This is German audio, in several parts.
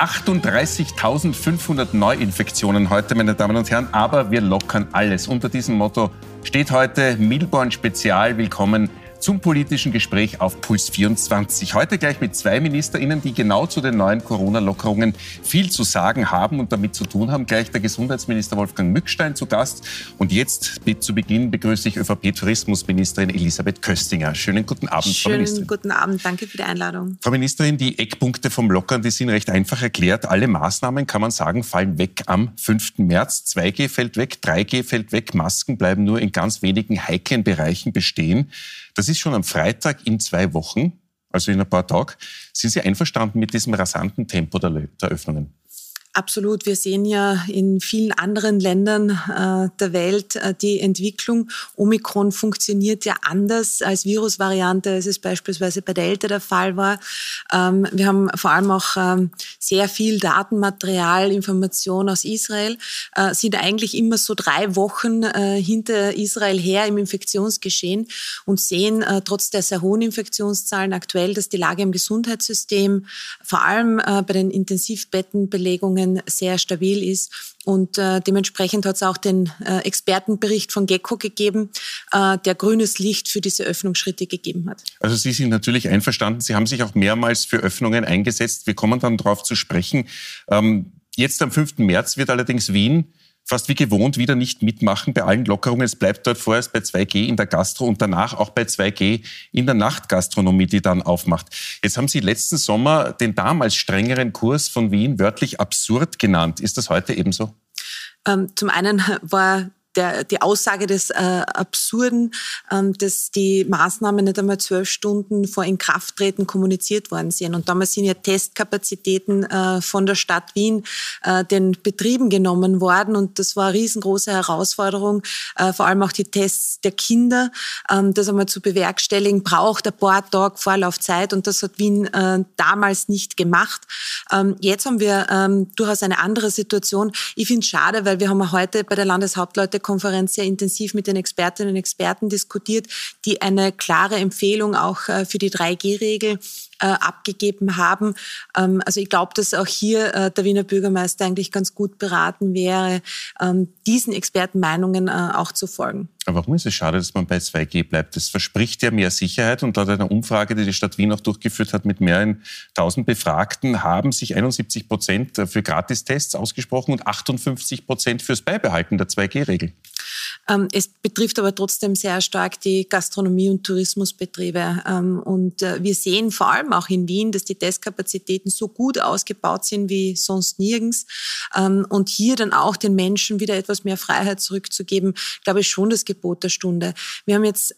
38.500 Neuinfektionen heute, meine Damen und Herren. Aber wir lockern alles. Unter diesem Motto steht heute Milborn Spezial. Willkommen zum politischen Gespräch auf Puls 24. Heute gleich mit zwei MinisterInnen, die genau zu den neuen Corona-Lockerungen viel zu sagen haben und damit zu tun haben. Gleich der Gesundheitsminister Wolfgang Mückstein zu Gast. Und jetzt zu Beginn begrüße ich ÖVP-Tourismusministerin Elisabeth Köstinger. Schönen guten Abend, Frau Ministerin. Schönen guten Abend, danke für die Einladung. Frau Ministerin, die Eckpunkte vom Lockern, die sind recht einfach erklärt. Alle Maßnahmen, kann man sagen, fallen weg am 5. März. 2G fällt weg, 3G fällt weg, Masken bleiben nur in ganz wenigen heiklen Bereichen bestehen. Das ist schon am Freitag in zwei Wochen, also in ein paar Tagen. Sind Sie einverstanden mit diesem rasanten Tempo der, der Öffnungen? Absolut. Wir sehen ja in vielen anderen Ländern äh, der Welt äh, die Entwicklung. Omikron funktioniert ja anders als Virusvariante, als es beispielsweise bei Delta der Fall war. Ähm, wir haben vor allem auch ähm, sehr viel Datenmaterial, Information aus Israel, äh, sind eigentlich immer so drei Wochen äh, hinter Israel her im Infektionsgeschehen und sehen äh, trotz der sehr hohen Infektionszahlen aktuell, dass die Lage im Gesundheitssystem, vor allem äh, bei den Intensivbettenbelegungen, Bedingungen sehr stabil ist. Und äh, dementsprechend hat es auch den äh, Expertenbericht von GECO gegeben, äh, der grünes Licht für diese Öffnungsschritte gegeben hat. Also Sie sind natürlich einverstanden. Sie haben sich auch mehrmals für Öffnungen eingesetzt. Wir kommen dann darauf zu sprechen. Ähm, jetzt am 5. März wird allerdings Wien fast wie gewohnt wieder nicht mitmachen bei allen Lockerungen. Es bleibt dort vorerst bei 2G in der Gastro und danach auch bei 2G in der Nachtgastronomie, die dann aufmacht. Jetzt haben Sie letzten Sommer den damals strengeren Kurs von Wien wörtlich absurd genannt. Ist das heute ebenso? Ähm, zum einen war der, die Aussage des äh, Absurden, ähm, dass die Maßnahmen nicht einmal zwölf Stunden vor Inkrafttreten kommuniziert worden sind. Und damals sind ja Testkapazitäten äh, von der Stadt Wien äh, den Betrieben genommen worden. Und das war eine riesengroße Herausforderung, äh, vor allem auch die Tests der Kinder, ähm, das einmal zu bewerkstelligen, braucht ein paar Tage Vorlaufzeit. Und das hat Wien äh, damals nicht gemacht. Ähm, jetzt haben wir ähm, durchaus eine andere Situation. Ich finde es schade, weil wir haben heute bei der Landeshauptleute Pressekonferenz sehr intensiv mit den Expertinnen und Experten diskutiert, die eine klare Empfehlung auch äh, für die 3G-Regel äh, abgegeben haben. Ähm, also ich glaube, dass auch hier äh, der Wiener Bürgermeister eigentlich ganz gut beraten wäre, ähm, diesen Expertenmeinungen auch zu folgen. Aber warum ist es schade, dass man bei 2G bleibt? Das verspricht ja mehr Sicherheit und laut einer Umfrage, die die Stadt Wien auch durchgeführt hat mit mehreren tausend Befragten, haben sich 71 Prozent für Gratistests ausgesprochen und 58 Prozent fürs Beibehalten der 2G-Regel. Ähm, es betrifft aber trotzdem sehr stark die Gastronomie- und Tourismusbetriebe. Ähm, und äh, wir sehen vor allem auch in Wien, dass die Testkapazitäten so gut ausgebaut sind wie sonst nirgends. Ähm, und hier dann auch den Menschen wieder etwas mehr Freiheit zurückzugeben, glaube ich schon das Gebot der Stunde. Wir haben jetzt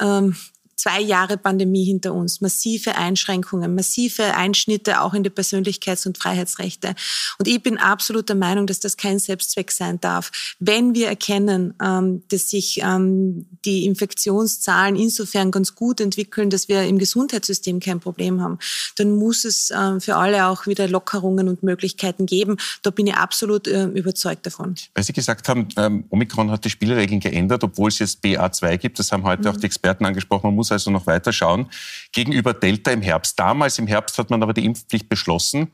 zwei Jahre Pandemie hinter uns, massive Einschränkungen, massive Einschnitte auch in die Persönlichkeits- und Freiheitsrechte. Und ich bin absolut der Meinung, dass das kein Selbstzweck sein darf. Wenn wir erkennen, ähm, dass sich ähm, die Infektionszahlen insofern ganz gut entwickeln, dass wir im Gesundheitssystem kein Problem haben, dann muss es ähm, für alle auch wieder Lockerungen und Möglichkeiten geben. Da bin ich absolut überzeugt davon. Weil Sie gesagt haben, Omikron hat die Spielregeln geändert, obwohl es jetzt BA2 gibt. Das haben heute mhm. auch die Experten angesprochen. Man muss also noch weiter schauen, gegenüber Delta im Herbst. Damals im Herbst hat man aber die Impfpflicht beschlossen.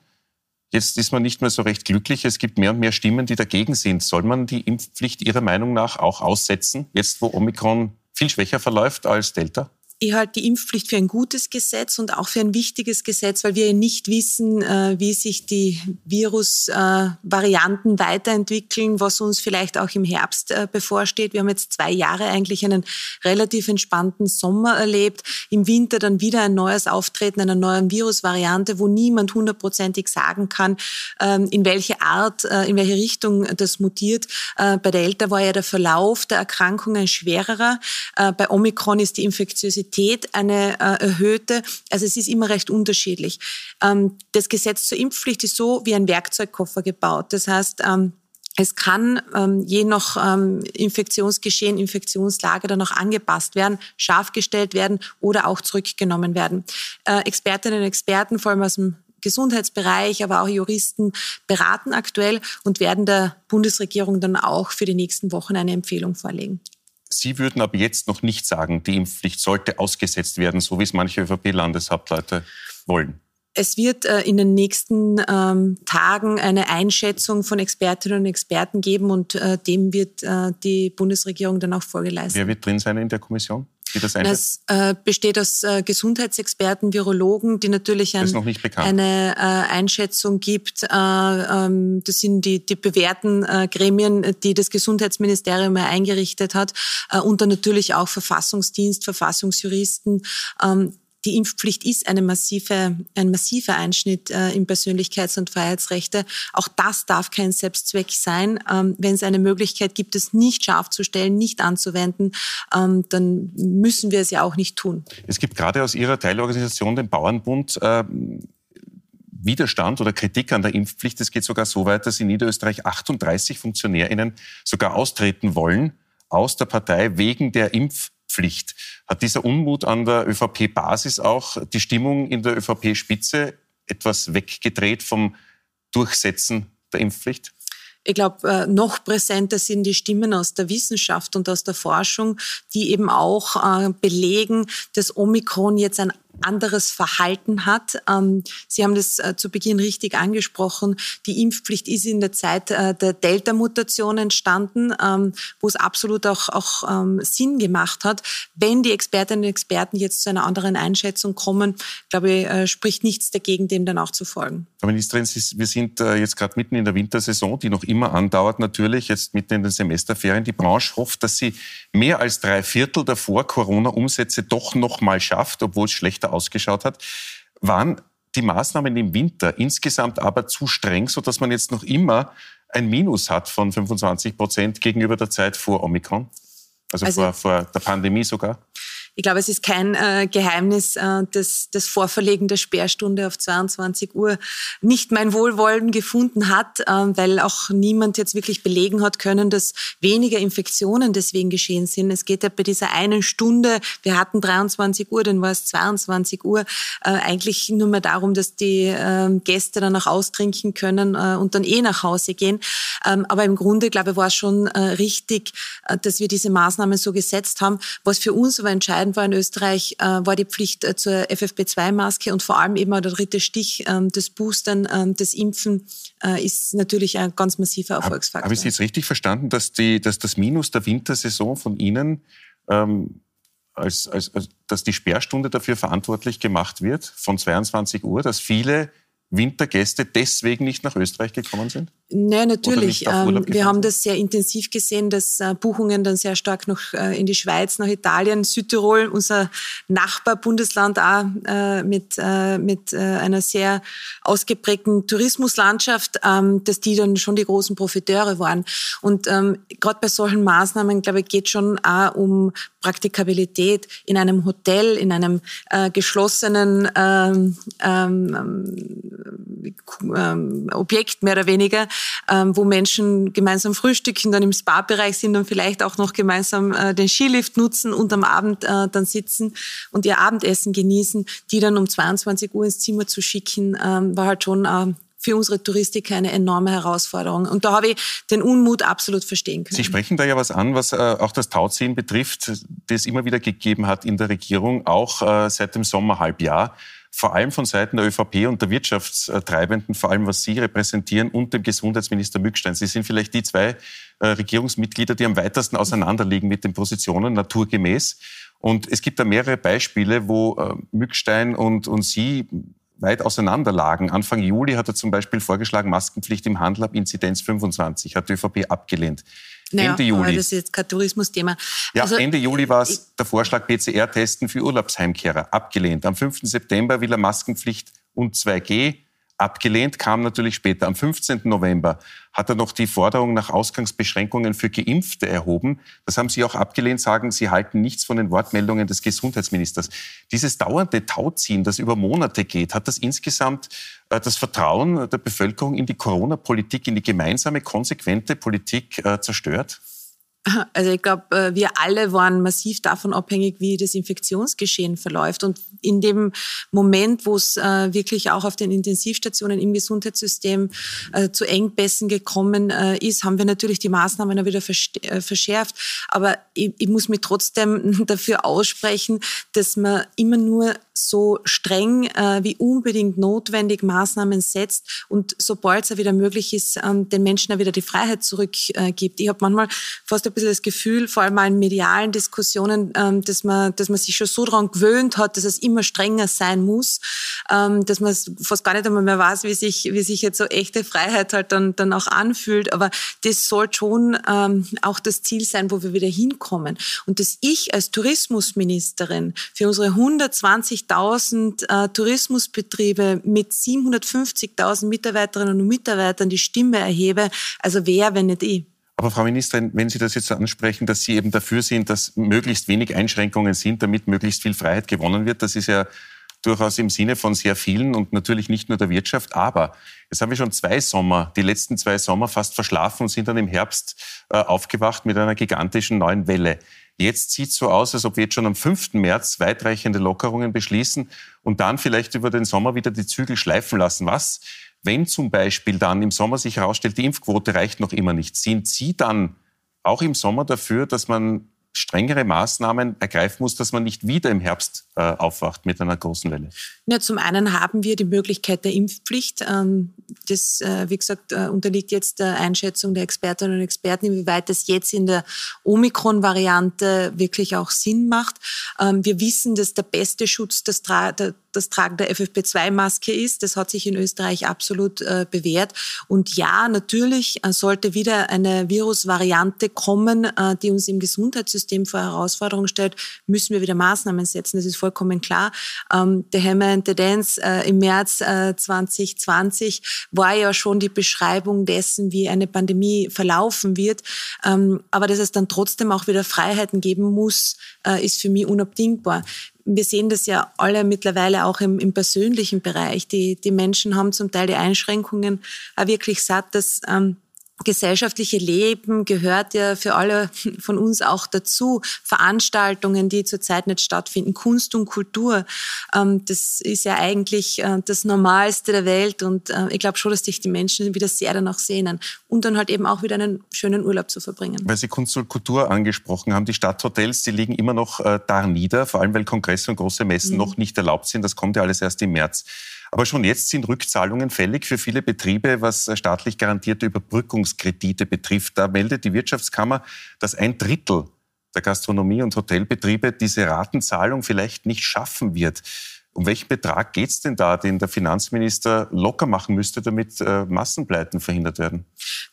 Jetzt ist man nicht mehr so recht glücklich. Es gibt mehr und mehr Stimmen, die dagegen sind. Soll man die Impfpflicht Ihrer Meinung nach auch aussetzen, jetzt wo Omikron viel schwächer verläuft als Delta? Ich halte die Impfpflicht für ein gutes Gesetz und auch für ein wichtiges Gesetz, weil wir nicht wissen, äh, wie sich die Virusvarianten weiterentwickeln, was uns vielleicht auch im Herbst äh, bevorsteht. Wir haben jetzt zwei Jahre eigentlich einen relativ entspannten Sommer erlebt. Im Winter dann wieder ein neues Auftreten einer neuen Virusvariante, wo niemand hundertprozentig sagen kann, ähm, in welche Art, äh, in welche Richtung das mutiert. Bei Delta war ja der Verlauf der Erkrankung ein schwererer. Bei Omikron ist die Infektiosität Intensität eine äh, erhöhte. Also es ist immer recht unterschiedlich. Ähm, das Gesetz zur Impfpflicht ist so wie ein Werkzeugkoffer gebaut. Das heißt, ähm, es kann ähm, je nach ähm, Infektionsgeschehen, Infektionslage dann auch angepasst werden, scharf gestellt werden oder auch zurückgenommen werden. Äh, Expertinnen und Experten, vor allem aus dem Gesundheitsbereich, aber auch Juristen beraten aktuell und werden der Bundesregierung dann auch für die nächsten Wochen eine Empfehlung vorlegen. Sie würden aber jetzt noch nicht sagen, die Impfpflicht sollte ausgesetzt werden, so wie es manche ÖVP-Landeshauptleute wollen. es wird äh, in den nächsten ähm, Tagen eine Einschätzung von Expertinnen und Experten geben und äh, dem wird äh, die Bundesregierung dann auch Folge leisten. Wer wird drin sein in der Kommission? Das Es äh, besteht aus äh, Gesundheitsexperten, Virologen, die natürlich ein, eine äh, Einschätzung gibt. Äh, ähm, das sind die, die bewährten äh, Gremien, die das Gesundheitsministerium eingerichtet hat. Äh, und dann natürlich auch Verfassungsdienst, Verfassungsjuristen. Ähm, die Impfpflicht ist eine massive, ein massiver Einschnitt äh, in Persönlichkeits- und Freiheitsrechte. Auch das darf kein Selbstzweck sein. Ähm, wenn es eine Möglichkeit gibt, es nicht scharf zu stellen, nicht anzuwenden, ähm, dann müssen wir es ja auch nicht tun. Es gibt gerade aus Ihrer Teilorganisation, dem Bauernbund, äh, Widerstand oder Kritik an der Impfpflicht. Es geht sogar so weit, dass in Niederösterreich 38 FunktionärInnen sogar austreten wollen aus der Partei wegen der Impfpflicht. Pflicht. Hat dieser Unmut an der ÖVP-Basis auch die Stimmung in der ÖVP-Spitze etwas weggedreht vom Durchsetzen der Impfpflicht? Ich glaube, äh, noch präsenter sind die Stimmen aus der Wissenschaft und aus der Forschung, die eben auch äh, belegen, dass Omikron jetzt ein anderes Verhalten hat. Ähm, Sie haben das äh, zu Beginn richtig angesprochen. Die Impfpflicht ist in der Zeit äh, der Delta-Mutation entstanden, ähm, wo es absolut auch, auch ähm, Sinn gemacht hat. Wenn die Expertinnen und Experten jetzt zu einer anderen Einschätzung kommen, glaube ich, äh, spricht nichts dagegen, dem dann auch zu folgen. Frau Ministerin, wir sind jetzt gerade mitten in der Wintersaison, die noch immer andauert natürlich, jetzt mitten in den Semesterferien. Die Branche hofft, dass sie mehr als drei Viertel der Vor-Corona-Umsätze doch noch mal schafft, obwohl es schlechter ausgeschaut hat. Waren die Maßnahmen im Winter insgesamt aber zu streng, sodass man jetzt noch immer ein Minus hat von 25 Prozent gegenüber der Zeit vor Omikron? Also, also vor, vor der Pandemie sogar? Ich glaube, es ist kein äh, Geheimnis, äh, dass das Vorverlegen der Sperrstunde auf 22 Uhr nicht mein Wohlwollen gefunden hat, äh, weil auch niemand jetzt wirklich belegen hat können, dass weniger Infektionen deswegen geschehen sind. Es geht ja bei dieser einen Stunde, wir hatten 23 Uhr, dann war es 22 Uhr, äh, eigentlich nur mehr darum, dass die äh, Gäste dann auch austrinken können äh, und dann eh nach Hause gehen. Ähm, aber im Grunde, glaube ich, war es schon äh, richtig, dass wir diese Maßnahmen so gesetzt haben. Was für uns aber entscheidend entscheidend war in Österreich, äh, war die Pflicht äh, zur FFP2-Maske und vor allem eben auch der dritte Stich, ähm, das Boostern, ähm, das Impfen äh, ist natürlich ein ganz massiver Erfolgsfaktor. Habe ich Sie jetzt richtig verstanden, dass, die, dass das Minus der Wintersaison von Ihnen ähm, als, als, als, dass die Sperrstunde dafür verantwortlich gemacht wird, von 22 Uhr, dass viele Wintergäste deswegen nicht nach Österreich gekommen sind? Nein, natürlich. Ähm, wir haben das sehr intensiv gesehen, dass äh, Buchungen dann sehr stark noch äh, in die Schweiz, nach Italien, Südtirol, unser Nachbarbundesland auch äh, mit, mit einer sehr ausgeprägten Tourismuslandschaft, ähm, dass die dann schon die großen Profiteure waren. Und ähm, gerade bei solchen Maßnahmen, glaube ich, geht schon auch um Praktikabilität in einem Hotel, in einem geschlossenen ähm, Objekt mehr oder weniger ähm, wo Menschen gemeinsam frühstücken, dann im Spa-Bereich sind und vielleicht auch noch gemeinsam äh, den Skilift nutzen und am Abend äh, dann sitzen und ihr Abendessen genießen, die dann um 22 Uhr ins Zimmer zu schicken, ähm, war halt schon äh, für unsere Touristiker eine enorme Herausforderung. Und da habe ich den Unmut absolut verstehen können. Sie sprechen da ja was an, was auch das Tauziehen betrifft, das immer wieder gegeben hat in der Regierung, auch seit dem Sommerhalbjahr vor allem von Seiten der ÖVP und der Wirtschaftstreibenden, vor allem was Sie repräsentieren, und dem Gesundheitsminister Mückstein. Sie sind vielleicht die zwei äh, Regierungsmitglieder, die am weitesten auseinanderliegen mit den Positionen, naturgemäß. Und es gibt da mehrere Beispiele, wo äh, Mückstein und, und Sie weit auseinanderlagen. Anfang Juli hat er zum Beispiel vorgeschlagen, Maskenpflicht im Handel ab Inzidenz 25, hat die ÖVP abgelehnt. Naja, Ende Juli. das ist jetzt kein Tourismusthema. Ja, also, Ende Juli war es der Vorschlag PCR-Testen für Urlaubsheimkehrer abgelehnt. Am 5. September will er Maskenpflicht und 2G Abgelehnt kam natürlich später. Am 15. November hat er noch die Forderung nach Ausgangsbeschränkungen für Geimpfte erhoben. Das haben Sie auch abgelehnt, sagen, Sie halten nichts von den Wortmeldungen des Gesundheitsministers. Dieses dauernde Tauziehen, das über Monate geht, hat das insgesamt äh, das Vertrauen der Bevölkerung in die Corona-Politik, in die gemeinsame, konsequente Politik äh, zerstört? Also ich glaube, äh, wir alle waren massiv davon abhängig, wie das Infektionsgeschehen verläuft. Und in dem Moment, wo es äh, wirklich auch auf den Intensivstationen im Gesundheitssystem äh, zu Engpässen gekommen ist, haben wir natürlich die Maßnahmen wieder verschärft. Aber ich, muss mich trotzdem dafür aussprechen, dass man immer nur so streng wie unbedingt notwendig Maßnahmen setzt und sobald es wieder möglich ist, ähm, den Menschen wieder die Freiheit zurückgibt. Ich habe manchmal fast ein bisschen das Gefühl, vor allem in medialen Diskussionen, ähm, dass, man, dass man sich schon so daran gewöhnt hat, dass es immer strenger sein muss, ähm, dass man fast gar nicht einmal mehr weiß, wie sich, wie sich jetzt so echte Freiheit halt dann, dann auch anfühlt. Aber das soll schon ähm, auch das Ziel sein, wo wir wieder hinkommen. Und dass ich als Tourismusministerin für unsere 120 150.000 äh, Tourismusbetriebe mit 750.000 Mitarbeiterinnen und Mitarbeitern die Stimme erhebe. Also wer, wenn nicht ich? Aber Frau Ministerin, wenn Sie das jetzt ansprechen, dass Sie eben dafür sind, dass möglichst wenig Einschränkungen sind, damit möglichst viel Freiheit gewonnen wird, das ist ja durchaus im Sinne von sehr vielen und natürlich nicht nur der Wirtschaft. Aber jetzt haben wir schon zwei Sommer, die letzten zwei Sommer fast verschlafen und sind dann im Herbst äh, aufgewacht mit einer gigantischen neuen Welle. Jetzt sieht es so aus, als ob wir jetzt schon am 5. März weitreichende Lockerungen beschließen und dann vielleicht über den Sommer wieder die Zügel schleifen lassen. Was, wenn zum Beispiel dann im Sommer sich herausstellt, die Impfquote reicht noch immer nicht? Sind Sie dann auch im Sommer dafür, dass man strengere Maßnahmen ergreifen muss, dass man nicht wieder im Herbst äh, aufwacht mit einer großen Welle? Ja, zum einen haben wir die Möglichkeit der Impfpflicht. Ähm, das, äh, wie gesagt, äh, unterliegt jetzt der Einschätzung der Expertinnen und Experten, inwieweit das jetzt in der Omikron-Variante wirklich auch Sinn macht. Ähm, wir wissen, dass der beste Schutz das, das Tragen der FFP2-Maske ist. Das hat sich in Österreich absolut äh, bewährt. Und ja, natürlich sollte wieder eine Virusvariante kommen, die uns im Gesundheitssystem vor Herausforderungen stellt, müssen wir wieder Maßnahmen setzen. Das ist vollkommen klar. Ähm, der Hammer and the Dance im März 2020 war ja schon die Beschreibung dessen, wie eine Pandemie verlaufen wird. Ähm, aber dass es dann trotzdem auch wieder Freiheiten geben muss, äh, ist für mich unabdingbar wir sehen das ja alle mittlerweile auch im, im, persönlichen Bereich. Die, die Menschen haben zum Teil die Einschränkungen auch wirklich satt, dass ähm, gesellschaftliche Leben gehört ja für alle von uns auch dazu. Veranstaltungen, die zurzeit nicht stattfinden, Kunst und Kultur, ähm, das ist ja eigentlich äh, das Normalste der Welt. Und äh, ich glaube schon, dass sich die Menschen wieder sehr danach sehnen. Und dann halt eben auch wieder einen schönen Urlaub zu verbringen. Weil Sie Kunst und Kultur angesprochen haben, die Stadthotels, die liegen immer noch äh, da nieder, vor allem weil Kongresse und große Messen mhm. noch nicht erlaubt sind. Das kommt ja alles erst im März. Aber schon jetzt sind Rückzahlungen fällig für viele Betriebe, was staatlich garantierte Überbrückungskredite betrifft. Da meldet die Wirtschaftskammer, dass ein Drittel der Gastronomie- und Hotelbetriebe diese Ratenzahlung vielleicht nicht schaffen wird. Um welchen Betrag geht es denn da, den der Finanzminister locker machen müsste, damit äh, Massenpleiten verhindert werden?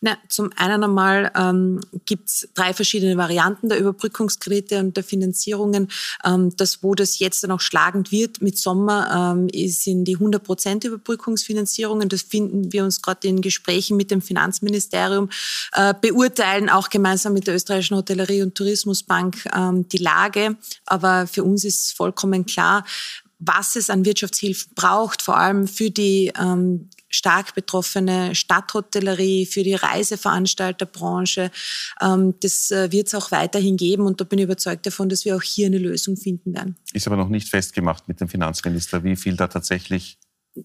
Na, zum einen einmal ähm, gibt es drei verschiedene Varianten der Überbrückungskredite und der Finanzierungen. Ähm, das, wo das jetzt auch schlagend wird mit Sommer, ähm, sind die 100 Prozent Überbrückungsfinanzierungen. Das finden wir uns gerade in Gesprächen mit dem Finanzministerium, äh, beurteilen auch gemeinsam mit der österreichischen Hotellerie- und Tourismusbank ähm, die Lage. Aber für uns ist vollkommen klar, was es an Wirtschaftshilfen braucht, vor allem für die ähm, stark betroffene Stadthotellerie, für die Reiseveranstalterbranche. Ähm, das äh, wird es auch weiterhin geben und da bin ich überzeugt davon, dass wir auch hier eine Lösung finden werden. Ist aber noch nicht festgemacht mit dem Finanzminister, wie viel da tatsächlich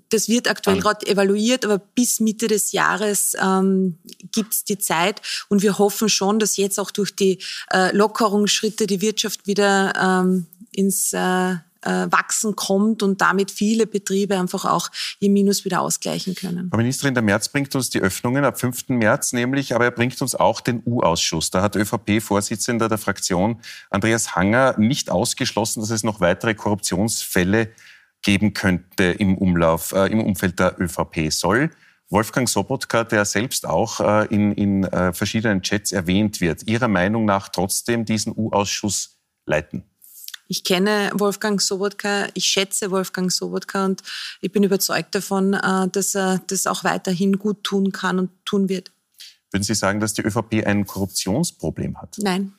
das wird aktuell gerade evaluiert, aber bis Mitte des Jahres ähm, gibt es die Zeit und wir hoffen schon, dass jetzt auch durch die äh, Lockerungsschritte die Wirtschaft wieder ähm, ins äh, Wachsen kommt und damit viele Betriebe einfach auch ihr Minus wieder ausgleichen können. Frau Ministerin, der März bringt uns die Öffnungen ab 5. März nämlich, aber er bringt uns auch den U-Ausschuss. Da hat ÖVP-Vorsitzender der Fraktion Andreas Hanger nicht ausgeschlossen, dass es noch weitere Korruptionsfälle geben könnte im Umlauf, äh, im Umfeld der ÖVP. Soll Wolfgang Sobotka, der selbst auch äh, in, in äh, verschiedenen Chats erwähnt wird, Ihrer Meinung nach trotzdem diesen U-Ausschuss leiten? Ich kenne Wolfgang Sobotka, ich schätze Wolfgang Sobotka und ich bin überzeugt davon, äh, dass er das auch weiterhin gut tun kann und tun wird. Würden Sie sagen, dass die ÖVP ein Korruptionsproblem hat? Nein.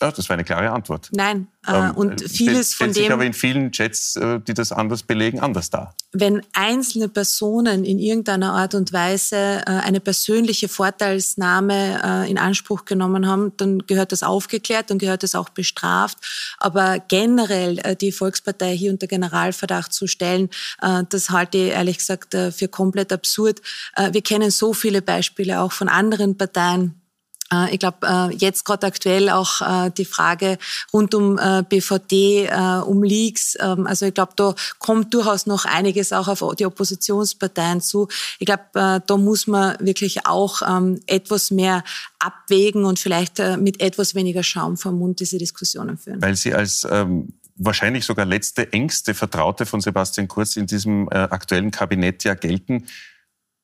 Ja, das war eine klare Antwort. Nein, äh, ähm, und vieles von dem... sich aber in vielen Chats, äh, die das anders belegen, anders dar. Wenn einzelne Personen in irgendeiner Art und Weise äh, eine persönliche Vorteilsnahme in Anspruch genommen haben, dann gehört das aufgeklärt, dann gehört das auch bestraft. Aber generell die Volkspartei hier unter Generalverdacht zu stellen, das halte ich ehrlich gesagt für komplett absurd. Wir kennen so viele Beispiele auch von anderen Parteien, äh, ich glaube, äh, jetzt gerade aktuell auch äh, die Frage rund um BVD, um Leaks. Ähm, also ich glaube, da kommt durchaus noch einiges auch auf die Oppositionsparteien zu. Ich glaube, da muss man wirklich auch ähm, etwas mehr abwägen und vielleicht mit etwas weniger Schaum vom Mund diese Diskussionen führen. Weil Sie als ähm, wahrscheinlich sogar letzte engste Vertraute von Sebastian Kurz in diesem aktuellen Kabinett ja gelten.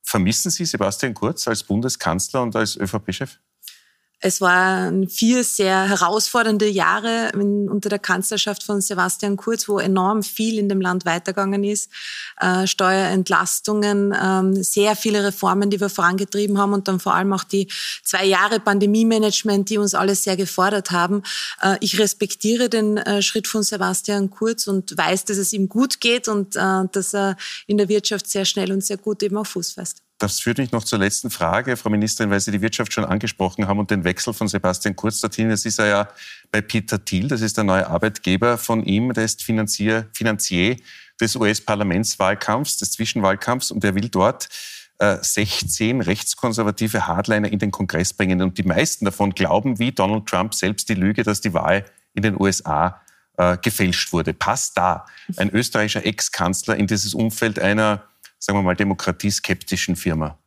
Vermissen Sie Sebastian Kurz als Bundeskanzler und als ÖVP-Chef? Es waren vier sehr herausfordernde Jahre unter der Kanzlerschaft von Sebastian Kurz, wo enorm viel in dem Land weitergegangen ist. Äh, Steuerentlastungen, ähm, sehr viele Reformen, die wir vorangetrieben haben und dann vor allem auch die zwei Jahre Pandemie-Management, die uns alle sehr gefordert haben. Äh, ich respektiere den äh, Schritt von Sebastian Kurz und weiß, dass es ihm gut geht und äh, dass er in der Wirtschaft sehr schnell und sehr gut eben auch Fuß fasst. Das führt mich noch zur letzten Frage, Frau Ministerin, weil Sie die Wirtschaft schon angesprochen haben und den Wechsel von Sebastian Kurz dorthin. Jetzt ist er ja bei Peter Thiel, das ist der neue Arbeitgeber von ihm, der ist Finanzier, Finanzier des US-Parlamentswahlkampfs, des Zwischenwahlkampfs und er will dort 16 äh, rechtskonservative Hardliner in den Kongress bringen. Und die meisten davon glauben, wie Donald Trump selbst, die Lüge, dass die Wahl in den USA äh, gefälscht wurde. Passt da ein österreichischer Ex-Kanzler in dieses Umfeld einer sagen wir mal, demokratieskeptischen Firma?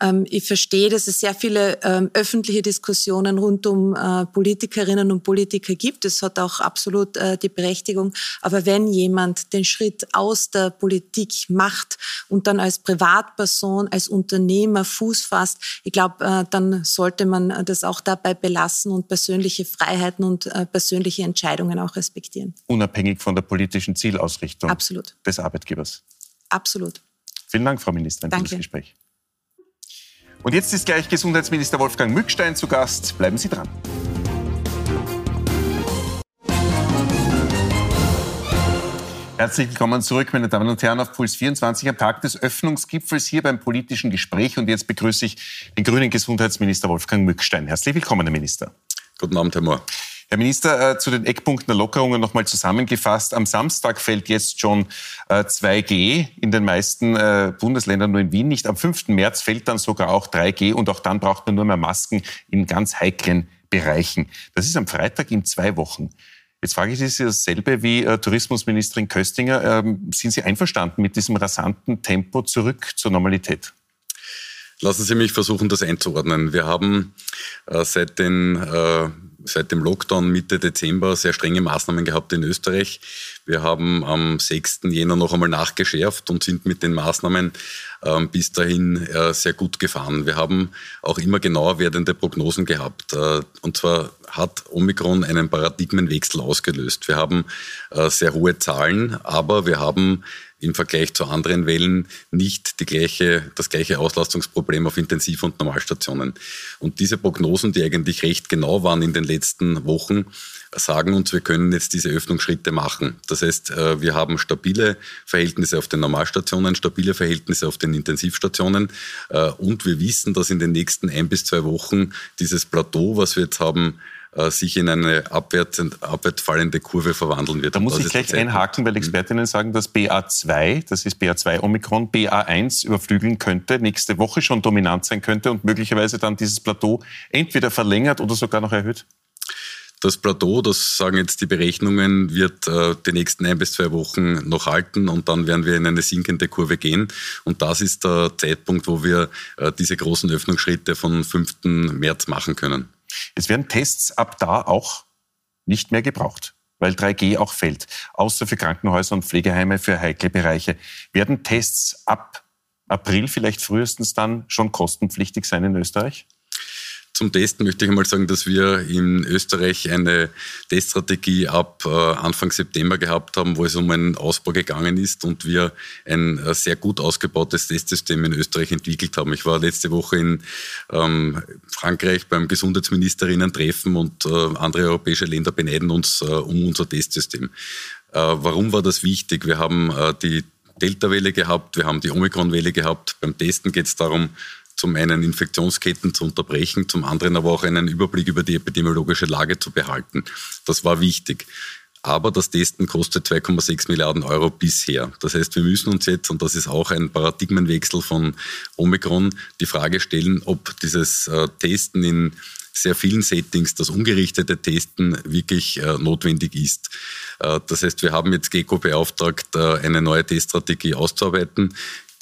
Ähm, ich verstehe, dass es sehr viele ähm, öffentliche Diskussionen rund um äh, Politikerinnen und Politiker gibt. Das hat auch absolut äh, die Berechtigung. Aber wenn jemand den Schritt aus der Politik macht und dann als Privatperson, als Unternehmer Fuß fasst, ich glaube, äh, dann sollte man das auch dabei belassen und persönliche Freiheiten und persönliche Entscheidungen auch respektieren. Unabhängig von der politischen Zielausrichtung Absolut. des Arbeitgebers. Absolut. Vielen Dank, Frau Ministerin, Danke. für das Gespräch. Und jetzt ist gleich Gesundheitsminister Wolfgang Mückstein zu Gast. Bleiben Sie dran. Herzlich willkommen zurück, meine Damen und Herren, auf Puls 24 am Tag des Öffnungsgipfels hier beim politischen Gespräch. Und jetzt begrüße ich den grünen Gesundheitsminister Wolfgang Mückstein. Herzlich willkommen, Herr Minister. Guten Abend, Herr Mohr. Herr Minister, äh, zu den Eckpunkten der Lockerungen nochmal zusammengefasst. Am Samstag fällt jetzt schon 2G äh, in den meisten äh, Bundesländern, nur in Wien nicht. Am 5. März fällt dann sogar auch 3G und auch dann braucht man nur mehr Masken in ganz heiklen Bereichen. Das ist am Freitag in zwei Wochen. Jetzt frage ich Sie dasselbe wie Tourismusministerin Köstinger. Ähm, sind Sie einverstanden mit diesem rasanten Tempo zurück zur Normalität? Lassen Sie mich versuchen, das einzuordnen. Wir haben äh, seit, den, äh, seit dem Lockdown Mitte Dezember sehr strenge Maßnahmen gehabt in Österreich. Wir haben am 6. Jänner noch einmal nachgeschärft und sind mit den Maßnahmen äh, bis dahin äh, sehr gut gefahren. Wir haben auch immer genauer werdende Prognosen gehabt. Äh, und zwar hat Omikron einen Paradigmenwechsel ausgelöst. Wir haben äh, sehr hohe Zahlen, aber wir haben im Vergleich zu anderen Wellen nicht die gleiche, das gleiche Auslastungsproblem auf Intensiv- und Normalstationen. Und diese Prognosen, die eigentlich recht genau waren in den letzten Wochen, sagen uns, wir können jetzt diese Öffnungsschritte machen. Das heißt, äh, wir haben stabile Verhältnisse auf den Normalstationen, stabile Verhältnisse auf den Intensivstationen äh, und wir wissen, dass in den nächsten ein bis zwei Wochen dieses Plateau, was wir jetzt haben, äh, sich in eine abwärts, abwärts fallende Kurve verwandeln wird. Da muss ich gleich einhaken, weil mhm. Expertinnen sagen, dass BA2, das ist BA2 Omikron, BA1 überflügeln könnte, nächste Woche schon dominant sein könnte und möglicherweise dann dieses Plateau entweder verlängert oder sogar noch erhöht? Das Plateau, das sagen jetzt die Berechnungen, wird äh, die nächsten ein bis zwei Wochen noch halten und dann werden wir in eine sinkende Kurve gehen. Und das ist der Zeitpunkt, wo wir äh, diese großen Öffnungsschritte von 5. März machen können. Es werden Tests ab da auch nicht mehr gebraucht, weil 3G auch fällt. Außer für Krankenhäuser und Pflegeheime für heikle Bereiche. Werden Tests ab April vielleicht frühestens dann schon kostenpflichtig sein in Österreich? Zum Testen möchte ich einmal sagen, dass wir in Österreich eine Teststrategie ab äh, Anfang September gehabt haben, wo es um einen Ausbau gegangen ist und wir ein äh, sehr gut ausgebautes Testsystem in Österreich entwickelt haben. Ich war letzte Woche in ähm, Frankreich beim Gesundheitsministerinnen-Treffen und äh, andere europäische Länder beneiden uns um unser Testsystem. Warum war das wichtig? Wir haben die Delta-Welle gehabt, wir haben die Omikron-Welle gehabt. Beim Testen geht es darum, zum einen Infektionsketten zu unterbrechen, zum anderen aber auch einen Überblick über die epidemiologische Lage zu behalten. Das war wichtig. Aber das Testen kostet 2,6 Milliarden Euro bisher. Das heißt, wir müssen uns jetzt, und das ist auch ein Paradigmenwechsel von Omikron, die Frage stellen, ob dieses äh, Testen in sehr vielen Settings das ungerichtete Testen wirklich äh, notwendig ist. Äh, das heißt, wir haben jetzt GECO beauftragt, äh, eine neue Teststrategie auszuarbeiten.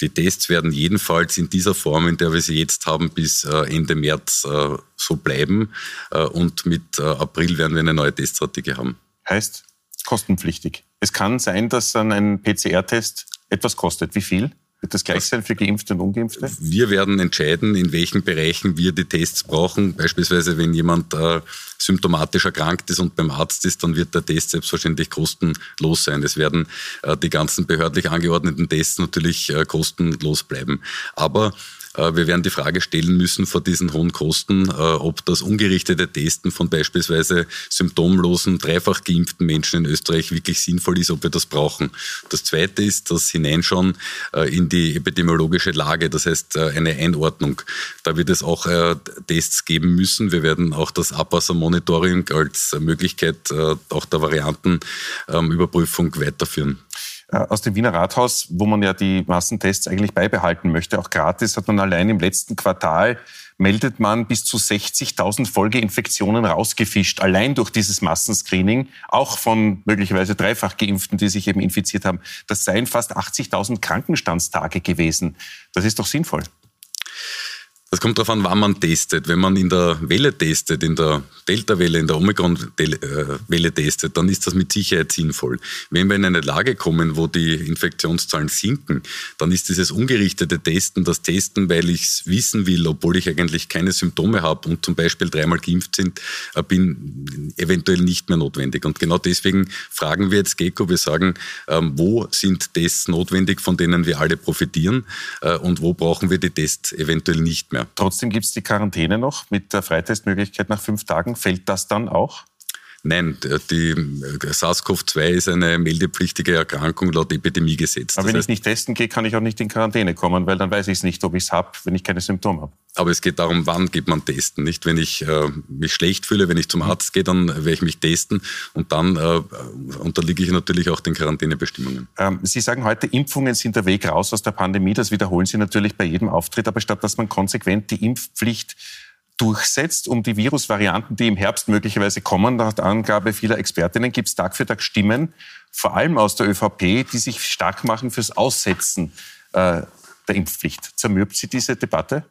Die Tests werden jedenfalls in dieser Form, in der wir sie jetzt haben, bis äh, Ende März äh, so bleiben. Äh, und mit April werden wir eine neue Teststrategie haben. Heißt kostenpflichtig. Es kann sein, dass dann ein PCR-Test etwas kostet. Wie viel? Wird das gleich sein für Geimpfte und Ungeimpfte? Wir werden entscheiden, in welchen Bereichen wir die Tests brauchen. Beispielsweise, wenn jemand äh, symptomatisch erkrankt ist und beim Arzt ist, dann wird der Test selbstverständlich kostenlos sein. Es werden äh, die ganzen behördlich angeordneten Tests natürlich äh, kostenlos bleiben. Aber äh, wir werden die Frage stellen müssen vor diesen hohen Kosten, ob das ungerichtete Testen von beispielsweise symptomlosen, dreifach geimpften Menschen in Österreich wirklich sinnvoll ist, ob wir das brauchen. Das Zweite ist das Hineinschauen in die epidemiologische Lage, das heißt eine Einordnung. Da wird es auch Tests geben müssen. Wir werden auch das Abwassermonitoring als Möglichkeit auch der Variantenüberprüfung weiterführen. Äh, aus dem Wiener Rathaus, wo man ja die Massentests eigentlich beibehalten möchte, auch gratis, hat man allein im letzten Quartal meldet man bis zu 60.000 Folgeinfektionen rausgefischt, allein durch dieses Massenscreening, auch von möglicherweise dreifach Geimpften, die sich eben infiziert haben. Das seien fast 80.000 Krankenstandstage gewesen. Das ist doch sinnvoll. Das kommt darauf an, wann man testet. Wenn man in der Welle testet, in der Delta-Welle, in der Omikron-Welle testet, dann ist das mit Sicherheit sinnvoll. Wenn wir in eine Lage kommen, wo die Infektionszahlen sinken, dann ist dieses ungerichtete Testen, das Testen, weil ich es wissen will, obwohl ich eigentlich keine Symptome habe und zum Beispiel dreimal geimpft sind, äh, bin, eventuell nicht mehr notwendig. Und genau deswegen fragen wir jetzt GECO, wir sagen, ähm, wo sind Tests notwendig, von denen wir alle profitieren äh, und wo brauchen wir die Tests eventuell nicht mehr. Trotzdem gibt es die Quarantäne noch mit der Freitestmöglichkeit nach fünf Tagen. Fällt das dann auch? Nein, die äh, SARS-CoV-2 ist eine meldepflichtige Erkrankung laut Epidemiegesetz. Aber das wenn heißt, ich nicht testen gehe, kann ich auch nicht in Quarantäne kommen, weil dann weiß ich es nicht, ob ich es habe, wenn ich keine Symptome habe. Aber es geht darum, wann geht man testen. Nicht, wenn ich äh, mich schlecht fühle, wenn ich zum Arzt gehe, dann werde ich mich testen und dann äh, unterliege ich natürlich auch den Quarantänebestimmungen. Ähm, Sie sagen heute, Impfungen sind der Weg raus aus der Pandemie. Das wiederholen Sie natürlich bei jedem Auftritt. Aber statt dass man konsequent die Impfpflicht durchsetzt, um die Virusvarianten, die im Herbst möglicherweise kommen, nach der Angabe vieler Expertinnen, gibt es Tag für Tag Stimmen, vor allem aus der ÖVP, die sich stark machen fürs Aussetzen äh, der Impfpflicht. Zermürbt Sie diese Debatte?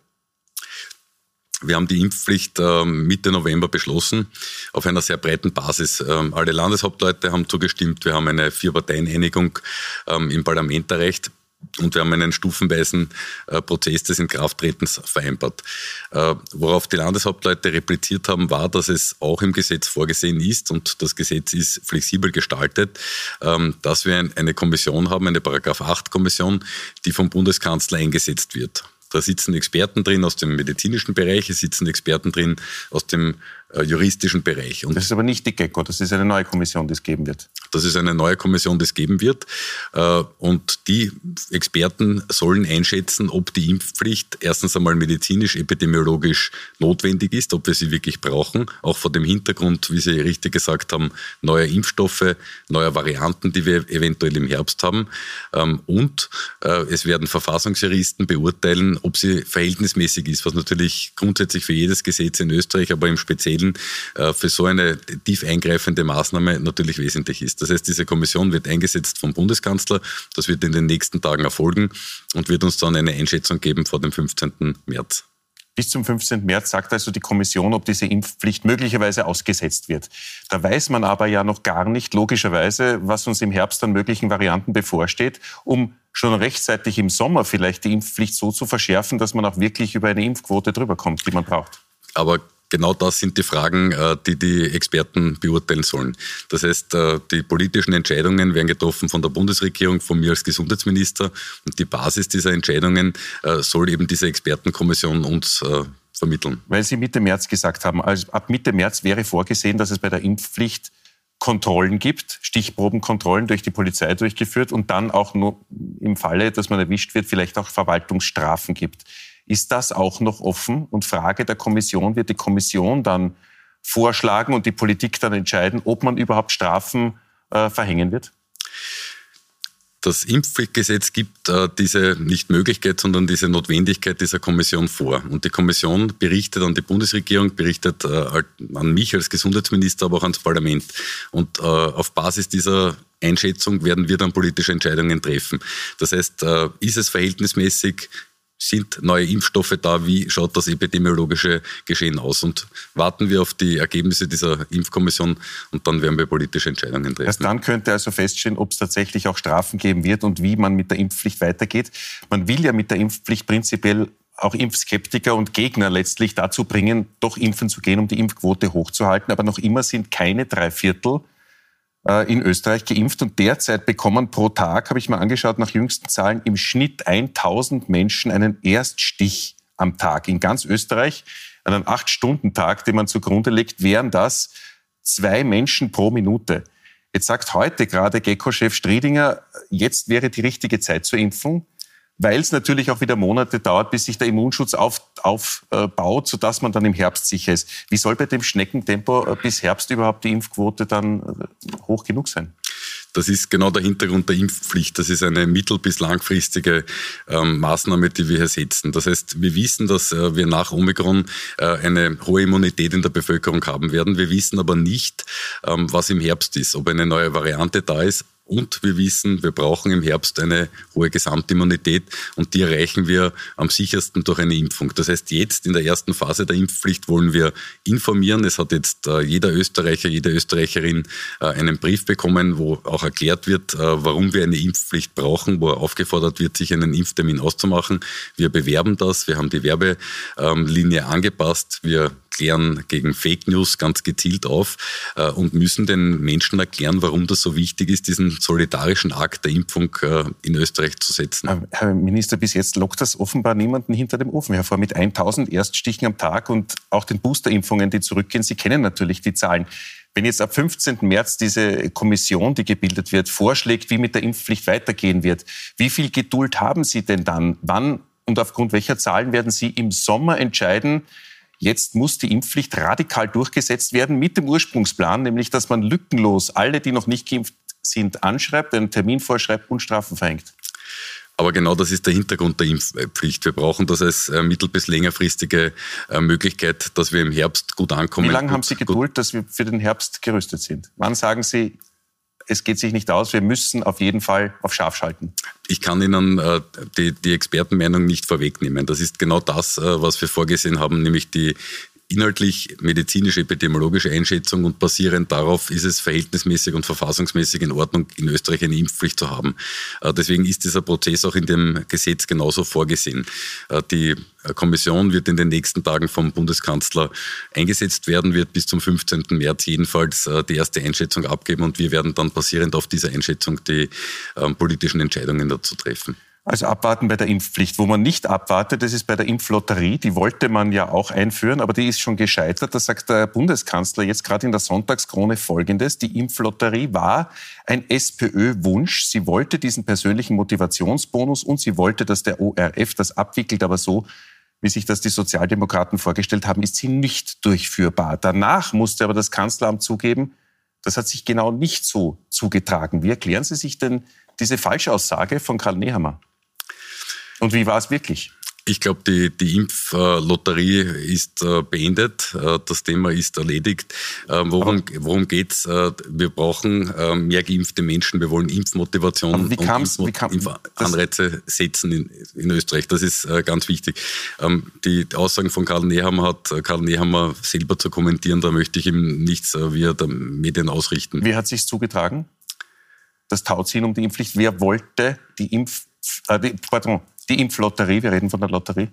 Wir haben die Impfpflicht äh, Mitte November beschlossen, auf einer sehr breiten Basis. Ähm, alle Landeshauptleute haben zugestimmt. Wir haben eine Vier-Parteien-Einigung ähm, im Parlament erreicht. Und wir haben einen stufenweisen äh, Prozess des Inkrafttretens vereinbart. Äh, worauf die Landeshauptleute repliziert haben, war, dass es auch im Gesetz vorgesehen ist und das Gesetz ist flexibel gestaltet, ähm, dass wir eine Kommission haben, eine Paragraph 8 Kommission, die vom Bundeskanzler eingesetzt wird. Da sitzen Experten drin aus dem medizinischen Bereich, es sitzen Experten drin aus dem juristischen Bereich. Und das ist aber nicht die GECO, das ist eine neue Kommission, die es geben wird. Das ist eine neue Kommission, die es geben wird. Äh, und die Experten sollen einschätzen, ob die Impfpflicht erstens einmal medizinisch, epidemiologisch notwendig ist, ob wir sie wirklich brauchen, auch vor dem Hintergrund, wie Sie richtig gesagt haben, neuer Impfstoffe, neuer Varianten, die wir eventuell im Herbst haben. Ähm, und äh, es werden Verfassungsjuristen beurteilen, ob sie verhältnismäßig ist, was natürlich grundsätzlich für jedes Gesetz in Österreich, aber im Speziellen Regeln äh, für so eine tief eingreifende Maßnahme natürlich wesentlich ist. Das heißt, diese Kommission wird eingesetzt vom Bundeskanzler. Das wird in den nächsten Tagen erfolgen und wird uns dann eine Einschätzung geben vor dem 15. März. Bis zum 15. März sagt also die Kommission, ob diese Impfpflicht möglicherweise ausgesetzt wird. Da weiß man aber ja noch gar nicht, logischerweise, was uns im Herbst an möglichen Varianten bevorsteht, um schon rechtzeitig im Sommer vielleicht die Impfpflicht so zu verschärfen, dass man auch wirklich über eine Impfquote drüber kommt, die man braucht. aber genau das sind die Fragen, äh, die die Experten beurteilen sollen. Das heißt, äh, die politischen Entscheidungen werden getroffen von der Bundesregierung, von mir als Gesundheitsminister und die Basis dieser Entscheidungen äh, soll eben diese Expertenkommission uns vermitteln. Weil Sie Mitte März gesagt haben, also ab Mitte März wäre vorgesehen, dass es bei der Impfpflicht Kontrollen gibt, Stichprobenkontrollen durch die Polizei durchgeführt und dann auch nur im Falle, dass man erwischt wird, vielleicht auch Verwaltungsstrafen gibt. Ist das auch noch offen? Und Frage der Kommission, wird die Kommission dann vorschlagen und die Politik dann entscheiden, ob man überhaupt Strafen äh, verhängen wird? Das Impfgesetz gibt äh, diese nicht Möglichkeit, sondern diese Notwendigkeit dieser Kommission vor. Und die Kommission berichtet an die Bundesregierung, berichtet äh, an mich als Gesundheitsminister, aber auch ans Parlament. Und äh, auf Basis dieser Einschätzung werden wir dann politische Entscheidungen treffen. Das heißt, äh, ist es verhältnismäßig sind neue Impfstoffe da? Wie schaut das epidemiologische Geschehen aus? Und warten wir auf die Ergebnisse dieser Impfkommission und dann werden wir politische Entscheidungen treffen. Erst dann könnte also feststehen, ob es tatsächlich auch Strafen geben wird und wie man mit der Impfpflicht weitergeht. Man will ja mit der Impfpflicht prinzipiell auch Impfskeptiker und Gegner letztlich dazu bringen, doch impfen zu gehen, um die Impfquote hochzuhalten. Aber noch immer sind keine drei Viertel in Österreich geimpft und derzeit bekommen pro Tag, habe ich mal angeschaut, nach jüngsten Zahlen im Schnitt 1000 Menschen einen Erststich am Tag. In ganz Österreich, an einem Acht-Stunden-Tag, den man zugrunde legt, wären das zwei Menschen pro Minute. Jetzt sagt heute gerade Gecko-Chef Striedinger, jetzt wäre die richtige Zeit zur Impfung weil es natürlich auch wieder Monate dauert, bis sich der Immunschutz aufbaut, auf, äh, sodass man dann im Herbst sicher ist. Wie soll bei dem Schneckentempo äh, bis Herbst überhaupt die Impfquote dann äh, hoch genug sein? Das ist genau der Hintergrund der Impfpflicht. Das ist eine mittel- bis langfristige ähm, Maßnahme, die wir hier setzen. Das heißt, wir wissen, dass äh, wir nach Omikron äh, eine hohe Immunität in der Bevölkerung haben werden. Wir wissen aber nicht, ähm, was im Herbst ist, ob eine neue Variante da ist, und wir wissen, wir brauchen im Herbst eine hohe Gesamtimmunität und die erreichen wir am sichersten durch eine Impfung. Das heißt, jetzt in der ersten Phase der Impfpflicht wollen wir informieren. Es hat jetzt äh, jeder Österreicher, jede Österreicherin äh, einen Brief bekommen, wo auch erklärt wird, äh, warum wir eine Impfpflicht brauchen, wo er aufgefordert wird, sich einen Impftermin auszumachen. Wir bewerben das. Wir haben die Werbelinie angepasst. Wir klären gegen Fake News ganz gezielt auf äh, und müssen den Menschen erklären, warum das so wichtig ist, diesen solidarischen Akt der Impfung äh, in Österreich zu setzen. Herr Minister, bis jetzt lockt das offenbar niemanden hinter dem Ofen hervor mit 1000 Erststichen am Tag und auch den Boosterimpfungen, die zurückgehen. Sie kennen natürlich die Zahlen. Wenn jetzt ab 15. März diese Kommission, die gebildet wird, vorschlägt, wie mit der Impfpflicht weitergehen wird, wie viel Geduld haben Sie denn dann? Wann und aufgrund welcher Zahlen werden Sie im Sommer entscheiden, Jetzt muss die Impfpflicht radikal durchgesetzt werden mit dem Ursprungsplan, nämlich dass man lückenlos alle, die noch nicht geimpft sind, anschreibt, einen Termin vorschreibt und Strafen verhängt. Aber genau das ist der Hintergrund der Impfpflicht. Wir brauchen das als äh, mittel- bis längerfristige äh, Möglichkeit, dass wir im Herbst gut ankommen. Wie lange haben Sie Geduld, dass wir für den Herbst gerüstet sind? Wann sagen Sie, es geht sich nicht aus, wir müssen auf jeden Fall auf scharf schalten? Ich kann Ihnen äh, die, die Expertenmeinung nicht vorwegnehmen. Das ist genau das, äh, was wir vorgesehen haben, nämlich die, inhaltlich medizinische, epidemiologische Einschätzung und basierend darauf ist es verhältnismäßig und verfassungsmäßig in Ordnung, in Österreich eine Impfpflicht zu haben. Äh, deswegen ist dieser Prozess auch in dem Gesetz genauso vorgesehen. Äh, die Kommission wird in den nächsten Tagen vom Bundeskanzler eingesetzt werden, wird bis zum 15. März jedenfalls äh, die erste Einschätzung abgeben und wir werden dann basierend auf dieser Einschätzung die ähm, politischen Entscheidungen dazu treffen. Also abwarten bei der Impfpflicht. Wo man nicht abwartet, das ist bei der Impflotterie. Die wollte man ja auch einführen, aber die ist schon gescheitert. Da sagt der Bundeskanzler jetzt gerade in der Sonntagskrone Folgendes. Die Impflotterie war ein SPÖ-Wunsch. Sie wollte diesen persönlichen Motivationsbonus und sie wollte, dass der ORF das abwickelt, aber so wie sich das die Sozialdemokraten vorgestellt haben, ist sie nicht durchführbar. Danach musste aber das Kanzleramt zugeben, das hat sich genau nicht so zugetragen. Wie erklären Sie sich denn diese Falschaussage von Karl Nehammer? Und wie war es wirklich? Ich glaube, die, die Impflotterie ist äh, beendet. Äh, das Thema ist erledigt. Äh, worum worum geht's? Wir brauchen mehr geimpfte Menschen. Wir wollen Impfmotivation und Impfmo wie kam, Impfanreize setzen in, in, Österreich. Das ist ganz wichtig. Ähm, die Aussagen von Karl Nehammer hat Karl Nehammer selber zu kommentieren. Da möchte ich ihm nichts via der Medien ausrichten. Wie hat sich zugetragen? Das Tauziehen um die Impfpflicht. Wer wollte die Impf, äh, die, pardon, die Impflotterie, wir reden von der Lotterie?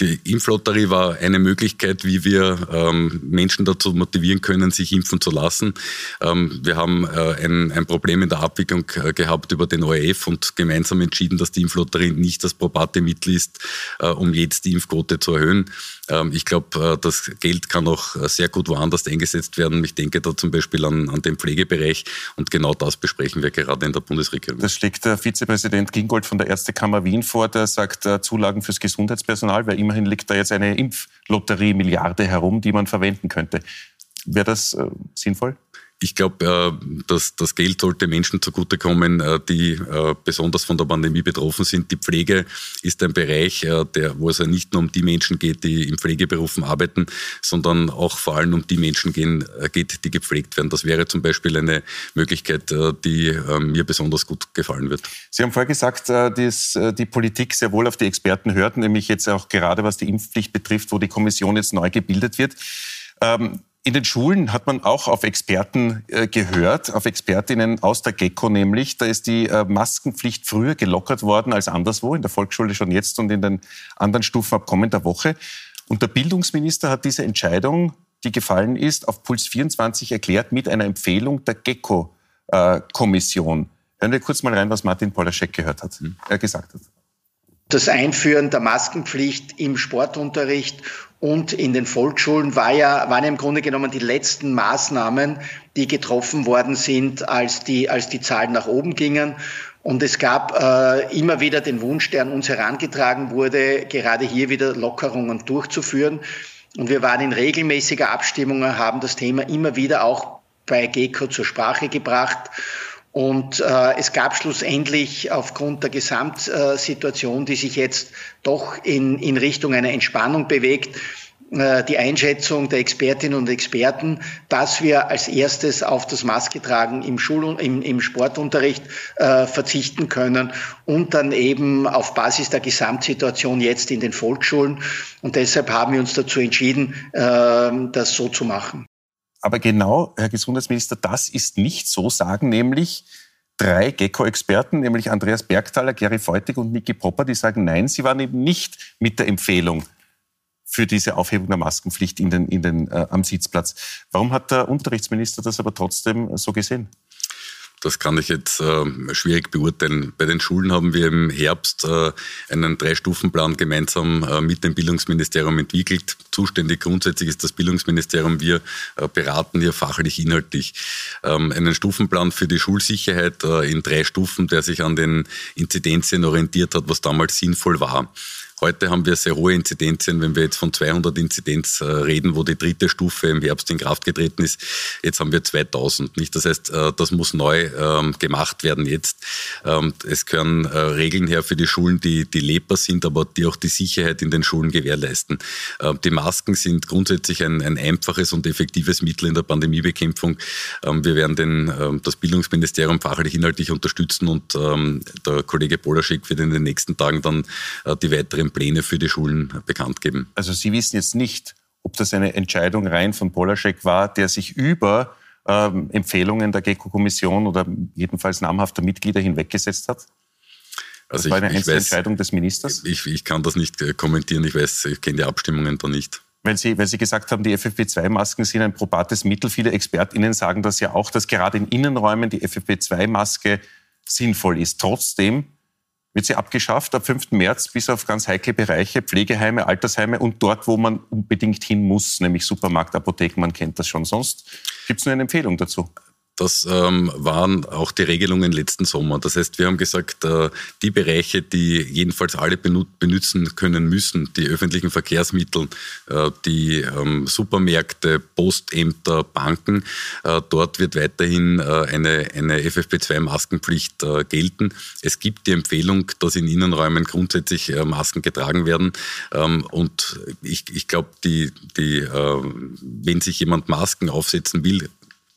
Die Impflotterie war eine Möglichkeit, wie wir ähm, Menschen dazu motivieren können, sich impfen zu lassen. Ähm, wir haben äh, ein, ein, Problem in der Abwicklung äh, gehabt über den ORF und gemeinsam entschieden, dass die Impflotterie nicht das probate Mittel ist, äh, um jetzt die Impfquote zu erhöhen. Ähm, ich glaube, äh, das Geld kann auch äh, sehr gut woanders eingesetzt werden. Ich denke da zum Beispiel an, an den Pflegebereich und genau das besprechen wir gerade in der Bundesregierung. Das schlägt der Vizepräsident Gingold von der Ärztekammer Wien vor, der sagt, äh, Zulagen fürs Gesundheitspersonal, weil immerhin liegt da jetzt eine Impflotterie Milliarde herum, die man verwenden könnte. Wäre das äh, sinnvoll? Ich glaube, äh, dass das Geld sollte Menschen zugutekommen, äh, die äh, besonders von der Pandemie betroffen sind. Die Pflege ist ein Bereich, der, wo es ja nicht nur um die Menschen geht, die in Pflegeberufen arbeiten, sondern auch vor allem um die Menschen gehen, geht, die gepflegt werden. Das wäre zum Beispiel eine Möglichkeit, die mir besonders gut gefallen wird. Sie haben vorher gesagt, dass die Politik sehr wohl auf die Experten hört, nämlich jetzt auch gerade was die Impfpflicht betrifft, wo die Kommission jetzt neu gebildet wird. In den Schulen hat man auch auf Experten äh, gehört, auf Expertinnen aus der GECO nämlich. Da ist die äh, Maskenpflicht früher gelockert worden als anderswo, in der Volksschule schon jetzt und in den anderen Stufen ab kommender Woche. Und der Bildungsminister hat diese Entscheidung, die gefallen ist, auf Puls 24 erklärt mit einer Empfehlung der GECO-Kommission. Äh, Hören wir kurz mal rein, was Martin Polaschek gehört hat, er gesagt hat das Einführen der Maskenpflicht im Sportunterricht und in den Volksschulen war ja, waren ja im Grunde genommen die letzten Maßnahmen, die getroffen worden sind, als die, als die Zahlen nach oben gingen. Und es gab äh, immer wieder den Wunsch, der an uns herangetragen wurde, gerade hier wieder Lockerungen durchzuführen. Und wir waren in regelmäßiger Abstimmung, haben das Thema immer wieder auch bei GECO zur Sprache gebracht. Und äh, es gab schlussendlich aufgrund der Gesamtsituation, die sich jetzt doch in, in Richtung einer Entspannung bewegt, äh, die Einschätzung der Expertinnen und Experten, dass wir als erstes auf das Masketragen im, Schul im, im Sportunterricht äh, verzichten können und dann eben auf Basis der Gesamtsituation jetzt in den Volksschulen. Und deshalb haben wir uns dazu entschieden, äh, das so zu machen. Aber genau, Herr Gesundheitsminister, das ist nicht so, sagen nämlich drei Gecko-Experten, nämlich Andreas Bergthaler, Gary Feutig und Niki Popper, die sagen, nein, sie waren eben nicht mit der Empfehlung für diese Aufhebung der Maskenpflicht in den, in den, äh, am Sitzplatz. Warum hat der Unterrichtsminister das aber trotzdem so gesehen? Das kann ich jetzt äh, schwierig beurteilen. Bei den Schulen haben wir im Herbst äh, einen Drei-Stufen-Plan gemeinsam äh, mit dem Bildungsministerium entwickelt. Zuständig grundsätzlich ist das Bildungsministerium. Wir äh, beraten hier fachlich, inhaltlich ähm, einen Stufenplan für die Schulsicherheit äh, in drei Stufen, der sich an den Inzidenzien orientiert hat, was damals sinnvoll war. Heute haben wir sehr hohe Inzidenzien, wenn wir jetzt von 200 Inzidenz äh, reden, wo die dritte Stufe im Herbst in Kraft getreten ist. Jetzt haben wir 2000. Nicht? Das heißt, äh, das muss neu ähm, gemacht werden jetzt. Ähm, es gehören äh, Regeln her für die Schulen, die, die lebbar sind, aber die auch die Sicherheit in den Schulen gewährleisten. Ähm, die Masken sind grundsätzlich ein, ein einfaches und effektives Mittel in der Pandemiebekämpfung. Wir werden den, das Bildungsministerium fachlich inhaltlich unterstützen und der Kollege Polaschek wird in den nächsten Tagen dann die weiteren Pläne für die Schulen bekannt geben. Also Sie wissen jetzt nicht, ob das eine Entscheidung rein von Polaschek war, der sich über ähm, Empfehlungen der GECO-Kommission oder jedenfalls namhafter Mitglieder hinweggesetzt hat? Also das war eine ich, ich Entscheidung des Ministers? Ich, ich kann das nicht äh, kommentieren. Ich weiß, ich kenne die Abstimmungen da nicht. Weil Sie, weil Sie gesagt haben, die FFP2-Masken sind ein probates Mittel. Viele ExpertInnen sagen das ja auch, dass gerade in Innenräumen die FFP2-Maske sinnvoll ist. Trotzdem wird sie abgeschafft ab 5. März bis auf ganz heikle Bereiche, Pflegeheime, Altersheime und dort, wo man unbedingt hin muss, nämlich Supermarkt, Apotheken, man kennt das schon. Sonst gibt es nur eine Empfehlung dazu. Das ähm, waren auch die Regelungen letzten Sommer. Das heißt, wir haben gesagt, äh, die Bereiche, die jedenfalls alle benutzen können müssen, die öffentlichen Verkehrsmittel, äh, die ähm, Supermärkte, Postämter, Banken, äh, dort wird weiterhin äh, eine, eine FFP2-Maskenpflicht äh, gelten. Es gibt die Empfehlung, dass in Innenräumen grundsätzlich äh, Masken getragen werden. Ähm, und ich, ich glaube, die, die, wenn sich jemand Masken aufsetzen will,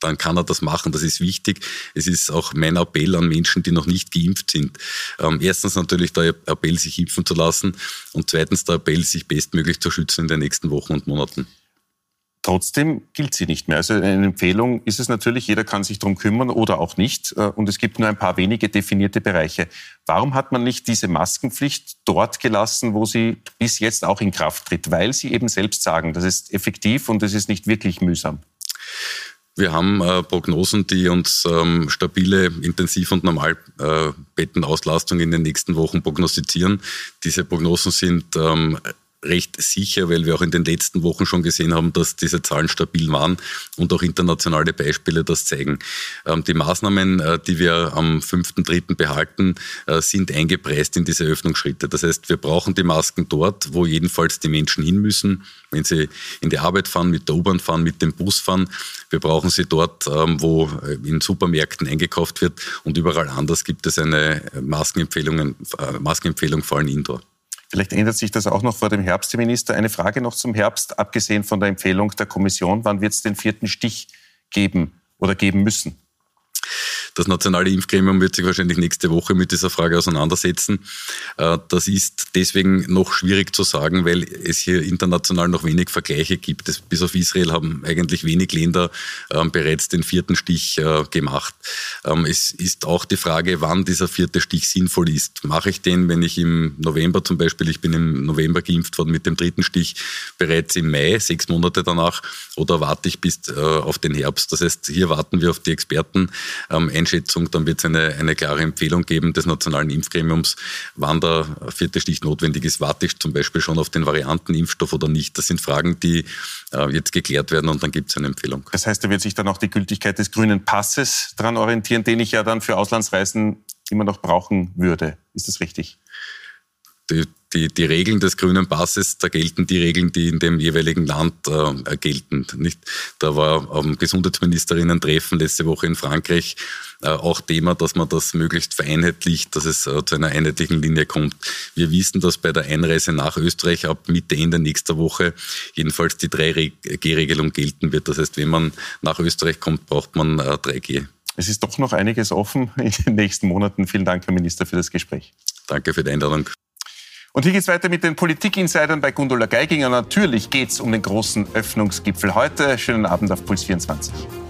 dann kann er das machen. Das ist wichtig. Es ist auch mein Appell an Menschen, die noch nicht geimpft sind. Ähm, erstens natürlich der Appell, sich impfen zu lassen und zweitens der Appell, sich bestmöglich zu schützen in den nächsten Wochen und Monaten. Trotzdem gilt sie nicht mehr. Also eine Empfehlung ist es natürlich, jeder kann sich darum kümmern oder auch nicht. Äh, und es gibt nur ein paar wenige definierte Bereiche. Warum hat man nicht diese Maskenpflicht dort gelassen, wo sie bis jetzt auch in Kraft tritt? Weil Sie eben selbst sagen, das ist effektiv und das ist nicht wirklich mühsam. Wir haben äh, Prognosen, die uns ähm, stabile Intensiv- und Normalbettenauslastung äh, in den nächsten Wochen prognostizieren. Diese Prognosen sind ähm, recht sicher, weil wir auch in den letzten Wochen schon gesehen haben, dass diese Zahlen stabil waren und auch internationale Beispiele das zeigen. Ähm, die Maßnahmen, äh, die wir am 5.3. behalten, äh, sind eingepreist in diese Öffnungsschritte. Das heißt, wir brauchen die Masken dort, wo jedenfalls die Menschen hin müssen, wenn sie in die Arbeit fahren, mit der U-Bahn fahren, mit dem Bus fahren. Wir brauchen sie dort, ähm, wo äh, in Supermärkten eingekauft wird und überall anders gibt es eine Maskenempfehlung, Maskenempfehlung vor allem indoor. Vielleicht ändert sich das auch noch vor dem Herbst, Herr Minister. Eine Frage noch zum Herbst, abgesehen von der Empfehlung der Kommission. Wann wird es den vierten Stich geben oder geben müssen? Das nationale Impfgremium wird sich wahrscheinlich nächste Woche mit dieser Frage auseinandersetzen. Äh, das ist deswegen noch schwierig zu sagen, weil es hier international noch wenig Vergleiche gibt. Bis auf Israel haben eigentlich wenig Länder ähm, bereits den vierten Stich äh, gemacht. Ähm, es ist auch die Frage, wann dieser vierte Stich sinnvoll ist. Mache ich den, wenn ich im November zum Beispiel, ich bin im November geimpft worden mit dem dritten Stich, bereits im Mai, sechs Monate danach, oder warte ich bis äh, auf den Herbst? Das heißt, hier warten wir auf die Experten. Ähm, Einschätzung. Dann wird es eine, eine klare Empfehlung geben des Nationalen Impfgremiums, wann der vierte Stich notwendig ist. Warte ich zum Beispiel schon auf den Variantenimpfstoff oder nicht? Das sind Fragen, die äh, jetzt geklärt werden und dann gibt es eine Empfehlung. Das heißt, da wird sich dann auch die Gültigkeit des grünen Passes daran orientieren, den ich ja dann für Auslandsreisen immer noch brauchen würde. Ist das richtig? Die, die, die Regeln des grünen Passes, da gelten die Regeln, die in dem jeweiligen Land äh, gelten. Nicht? Da war am Gesundheitsministerinnen-Treffen letzte Woche in Frankreich äh, auch Thema, dass man das möglichst vereinheitlicht, dass es äh, zu einer einheitlichen Linie kommt. Wir wissen, dass bei der Einreise nach Österreich ab Mitte, Ende nächster Woche jedenfalls die 3G-Regelung gelten wird. Das heißt, wenn man nach Österreich kommt, braucht man äh, 3G. Es ist doch noch einiges offen in den nächsten Monaten. Vielen Dank, Herr Minister, für das Gespräch. Danke für die Einladung. Und hier geht es weiter mit den Politik-Insidern bei Gundula Geiginger. Natürlich geht es um den großen Öffnungsgipfel heute. Schönen Abend auf Puls 24.